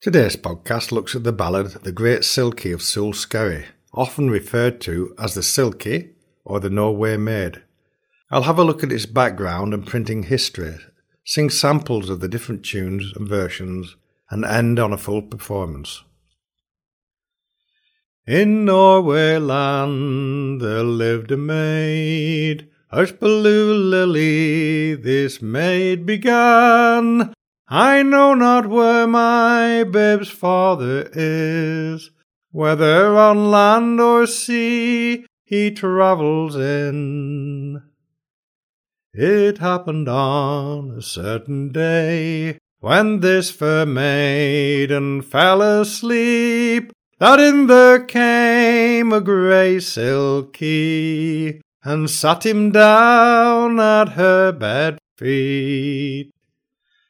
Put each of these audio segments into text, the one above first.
Today's podcast looks at the ballad The Great Silkie of Sule Skerry, often referred to as the Silkie or the Norway Maid. I'll have a look at its background and printing history, sing samples of the different tunes and versions, and end on a full performance. In Norway land there lived a maid, Hushbaloo Lily, this maid began. I know not where my babe's father is, whether on land or sea he travels in. It happened on a certain day, when this fair maiden fell asleep, that in there came a grey silkie, and sat him down at her bed feet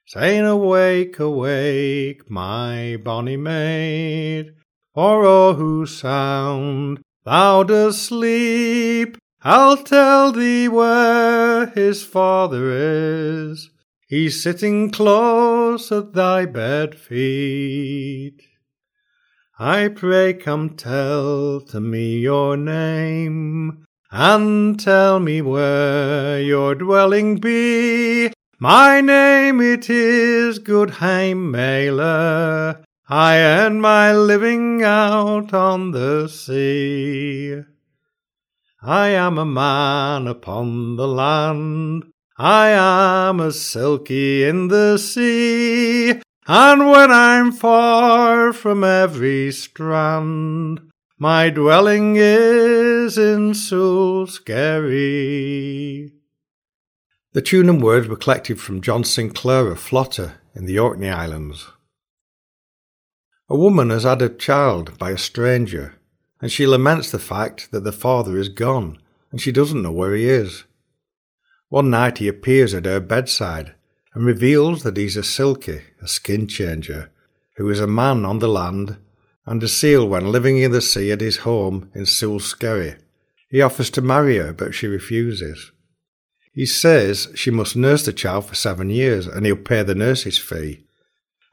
saying, Awake, awake, my bonny maid, for oh, whose sound thou dost sleep, I'll tell thee where his father is. He's sitting close at thy bed feet. I pray come tell to me your name, and tell me where your dwelling be, my name it is Goodheim Mailer. I earn my living out on the sea. I am a man upon the land. I am a silkie in the sea. And when I'm far from every strand, my dwelling is in Sule Skerry. The tune and words were collected from John Sinclair of Flotta in the Orkney Islands. A woman has had a child by a stranger, and she laments the fact that the father is gone and she doesn't know where he is. One night he appears at her bedside and reveals that he's a silkie, a skin changer, who is a man on the land and a seal when living in the sea at his home in Sule Skerry. He offers to marry her, but she refuses. He says she must nurse the child for seven years and he'll pay the nurse's fee.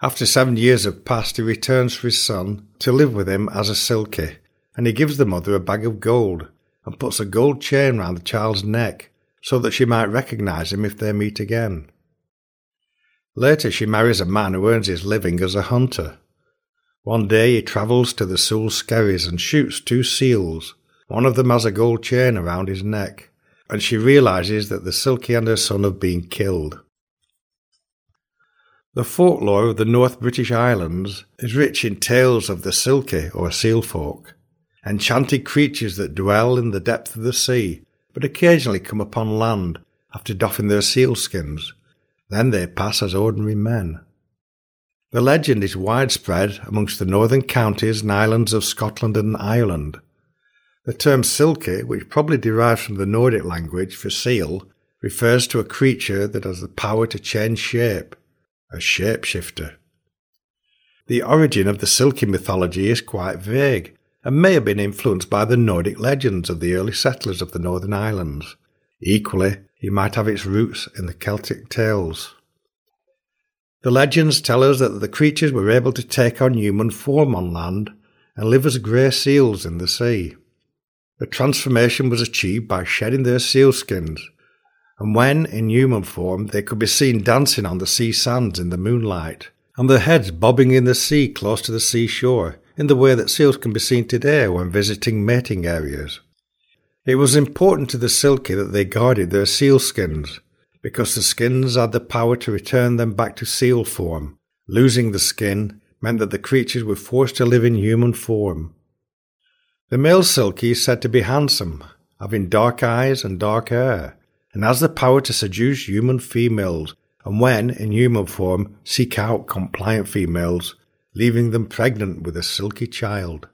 After seven years have passed, he returns for his son to live with him as a silkie, and he gives the mother a bag of gold and puts a gold chain round the child's neck so that she might recognise him if they meet again. Later, she marries a man who earns his living as a hunter. One day he travels to the Sule Skerries and shoots two seals. One of them has a gold chain around his neck and she realizes that the Silkie and her son have been killed. The folklore of the North British Islands is rich in tales of the Silkie or seal folk, enchanted creatures that dwell in the depth of the sea, but occasionally come upon land after doffing their sealskins. Then they pass as ordinary men. The legend is widespread amongst the northern counties and islands of Scotland and Ireland, the term silkie, which probably derives from the Nordic language for seal, refers to a creature that has the power to change shape, a shapeshifter. The origin of the silkie mythology is quite vague and may have been influenced by the Nordic legends of the early settlers of the Northern Islands. Equally, it might have its roots in the Celtic tales. The legends tell us that the creatures were able to take on human form on land and live as grey seals in the sea. The transformation was achieved by shedding their sealskins, and when in human form they could be seen dancing on the sea sands in the moonlight, and their heads bobbing in the sea close to the seashore, in the way that seals can be seen today when visiting mating areas. It was important to the silkie that they guarded their sealskins, because the skins had the power to return them back to seal form. Losing the skin meant that the creatures were forced to live in human form. The male silkie is said to be handsome, having dark eyes and dark hair, and has the power to seduce human females, and when in human form, seek out compliant females, leaving them pregnant with a silkie child.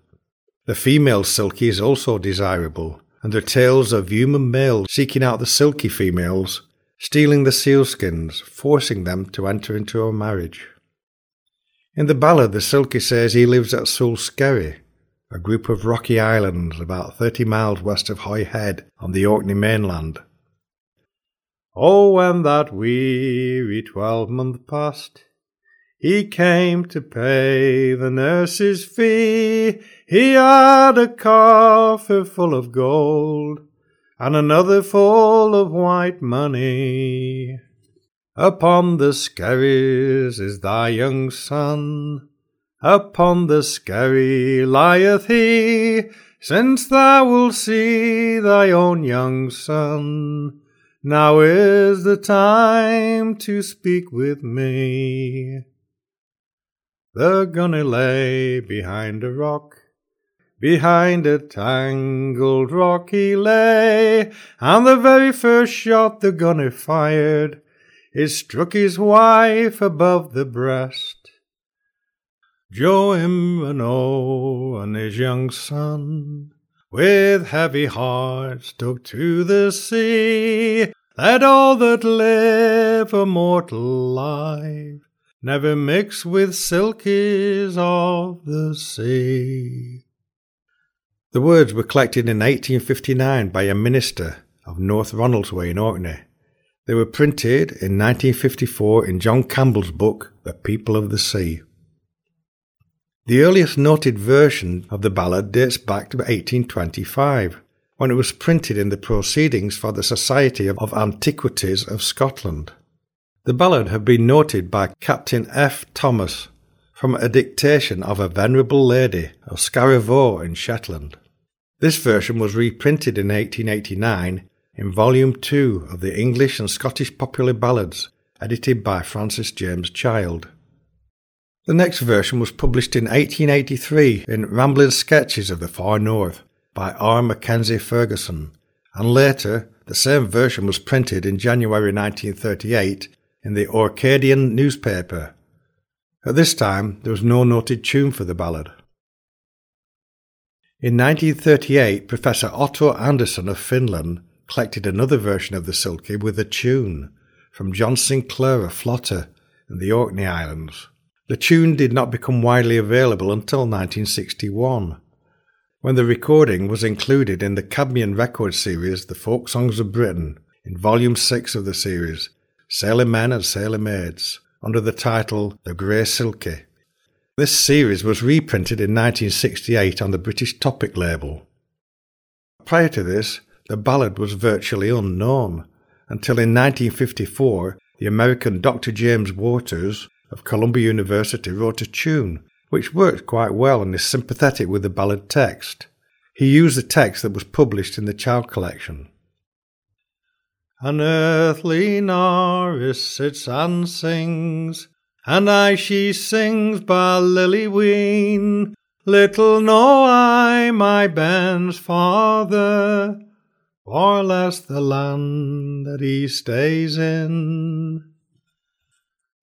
The female silkie is also desirable, and are tales of human males seeking out the silkie females, stealing the sealskins, forcing them to enter into a marriage. In the ballad, the silkie says he lives at Sule Skerry, a group of rocky islands about 30 miles west of Hoy Head on the Orkney mainland. Oh, when that weary twelvemonth passed, He came to pay the nurse's fee. He had a coffer full of gold and another full of white money. Upon the skerries is thy young son, upon the skerry lieth he, since thou wilt see thy own young son. Now is the time to speak with me. The gunny lay behind a rock, Behind a tangled rock he lay, and the very first shot the gunner fired, it struck his wife above the breast. Joe Immanuel and his young son, with heavy hearts, took to the sea. that all that live a mortal life never mix with silkies of the sea. The words were collected in 1859 by a minister of North Ronaldsay in Orkney. They were printed in 1954 in John Campbell's book, The People of the Sea. The earliest noted version of the ballad dates back to 1825, when it was printed in the Proceedings for the Society of Antiquities of Scotland. The ballad had been noted by Captain F. Thomas from a dictation of a venerable lady of Scarrivoe in Shetland. This version was reprinted in 1889 in Volume 2 of the English and Scottish Popular Ballads, edited by Francis James Child. The next version was published in 1883 in Rambling Sketches of the Far North by R. Mackenzie Ferguson, and later the same version was printed in January 1938 in the Orcadian newspaper. At this time, there was no noted tune for the ballad. In 1938, Professor Otto Andersson of Finland collected another version of the Silkie with a tune from John Sinclair of Flotta in the Orkney Islands. The tune did not become widely available until 1961, when the recording was included in the Caedmon record series The Folk Songs of Britain in Volume 6 of the series, Sailor Men and Sailor Maids, under the title The Grey Silkie. This series was reprinted in 1968 on the British Topic label. Prior to this, the ballad was virtually unknown until in 1954 the American Dr. James Waters of Columbia University wrote a tune which worked quite well and is sympathetic with the ballad text. He used the text that was published in the Child Collection. An earthly Norris sits and sings and I she sings by Lily Ween. Little know I my Ben's father, or less the land that he stays in.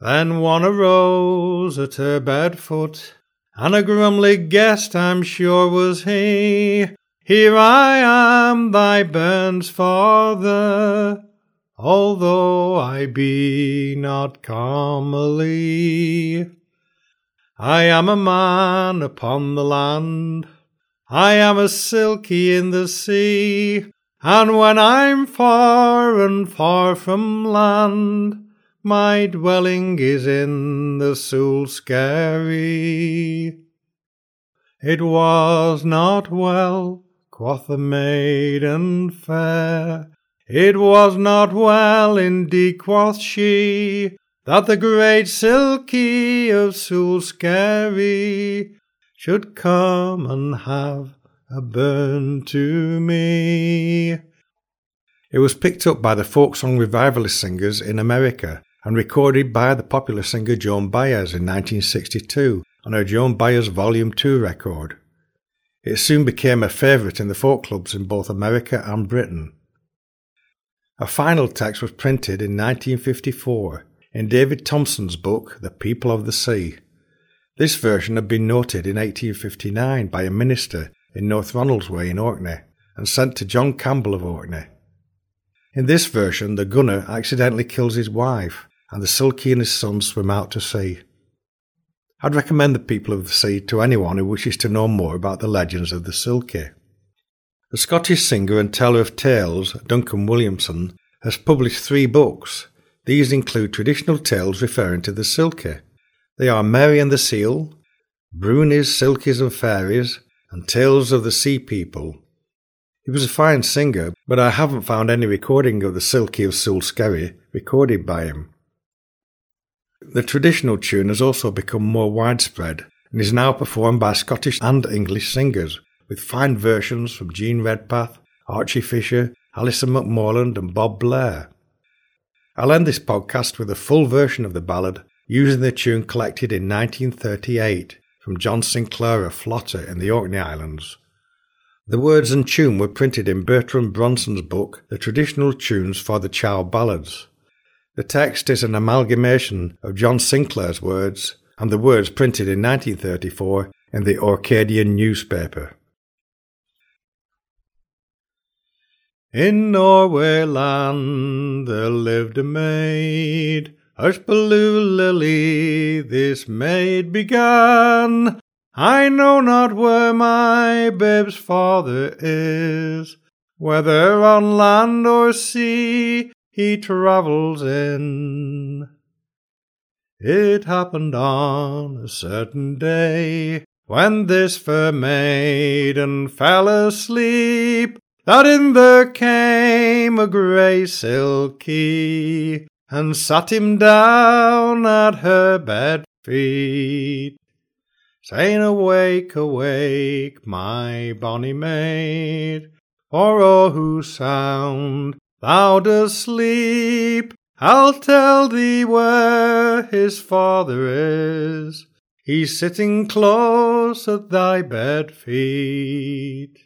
Then one arose at her bed foot, and a grumly guest I'm sure was he. Here I am, thy Ben's father, although I be not comely. I am a man upon the land, I am a silkie in the sea, and when I'm far and far from land, my dwelling is in the Soul It was not well, quoth the maiden fair, it was not well indeed, quoth she, that the great Silkie of Skerry should come and have a burn to me. It was picked up by the folk song revivalist singers in America and recorded by the popular singer Joan Baez in 1962 on her Joan Baez Volume 2 record. It soon became a favourite in the folk clubs in both America and Britain. A final text was printed in 1954 in David Thomson's book, The People of the Sea. This version had been noted in 1859 by a minister in North Ronaldsay in Orkney and sent to John Campbell of Orkney. In this version, the gunner accidentally kills his wife, and the Silkie and his son swim out to sea. I'd recommend The People of the Sea to anyone who wishes to know more about the legends of the Silkie. The Scottish singer and teller of tales, Duncan Williamson, has published three books. These include traditional tales referring to the Silkie. They are Mary and the Seal, Brunies, Silkies and Fairies, and Tales of the Sea People. He was a fine singer, but I haven't found any recording of the Silkie of Sule Skerry recorded by him. The traditional tune has also become more widespread and is now performed by Scottish and English singers, with fine versions from Jean Redpath, Archie Fisher, Alison McMorland, and Bob Blair. I'll end this podcast with a full version of the ballad using the tune collected in 1938 from John Sinclair of Flotta in the Orkney Islands. The words and tune were printed in Bertrand Bronson's book, The Traditional Tunes for the Child Ballads. The text is an amalgamation of John Sinclair's words and the words printed in 1934 in the Orcadian newspaper. In Norway land there lived a maid Hushbaloo Lily, this maid began. I know not where my babe's father is, whether on land or sea he travels in. It happened on a certain day when this fair maiden fell asleep that in there came a grey silkie and sat him down at her bed feet, saying, Awake, awake, my bonny maid, for oh, all whose sound thou dost sleep, I'll tell thee where his father is. He's sitting close at thy bed feet.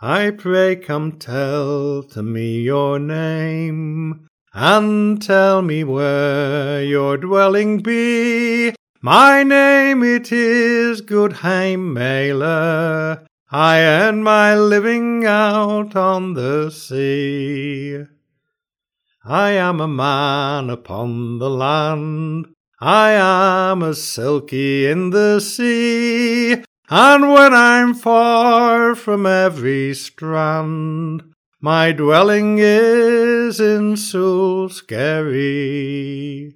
I pray come tell to me your name, and tell me where your dwelling be. My name it is Goodhame Mailer. I earn my living out on the sea. I am a man upon the land. I am a silkie in the sea. And when I'm far from every strand, my dwelling is in Sule Skerry.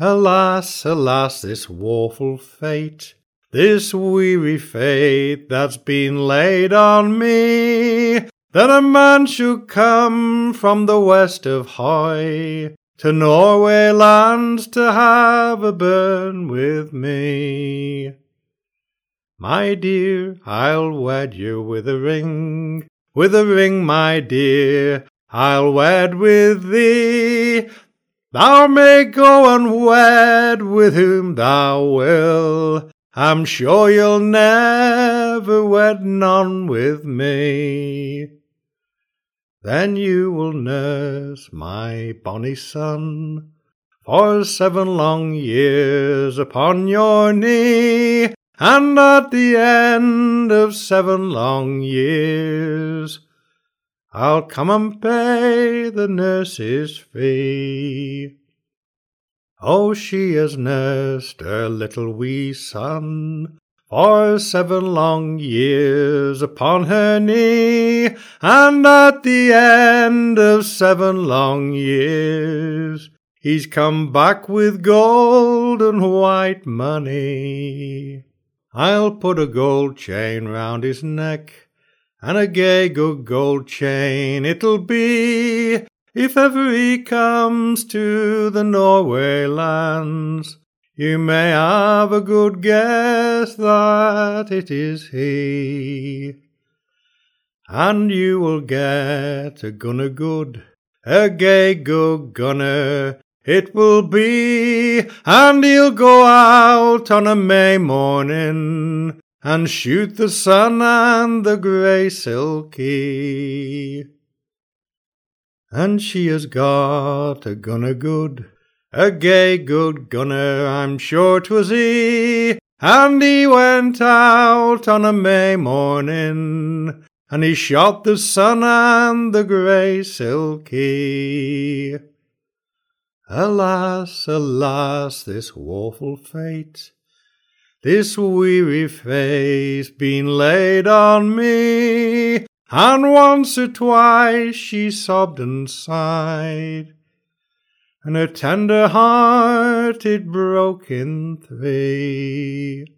Alas, alas, this woeful fate, this weary fate that's been laid on me, that a man should come from the west of Hoy to Norway lands to have a burn with me. My dear, I'll wed you with a ring, with a ring, my dear, I'll wed with thee. Thou may go and wed with whom thou will. I'm sure you'll never wed none with me. Then you will nurse my bonny son for seven long years upon your knee, and at the end of seven long years, I'll come and pay the nurse's fee. Oh, she has nursed her little wee son for seven long years upon her knee, and at the end of seven long years, he's come back with gold and white money. I'll put a gold chain round his neck, and a gay good gold chain it'll be, if ever he comes to the Norway lands. You may have a good guess that it is he. And you will get a gunner good, a gay good gunner, it will be, and he'll go out on a May morning and shoot the sun and the grey silkie. And she has got a gunner good, a gay good gunner, I'm sure 'twas he, and he went out on a May morning, and he shot the sun and the grey silkie. Alas, alas, this woeful fate, this weary face been laid on me, and once or twice she sobbed and sighed, and her tender heart it broke in twain.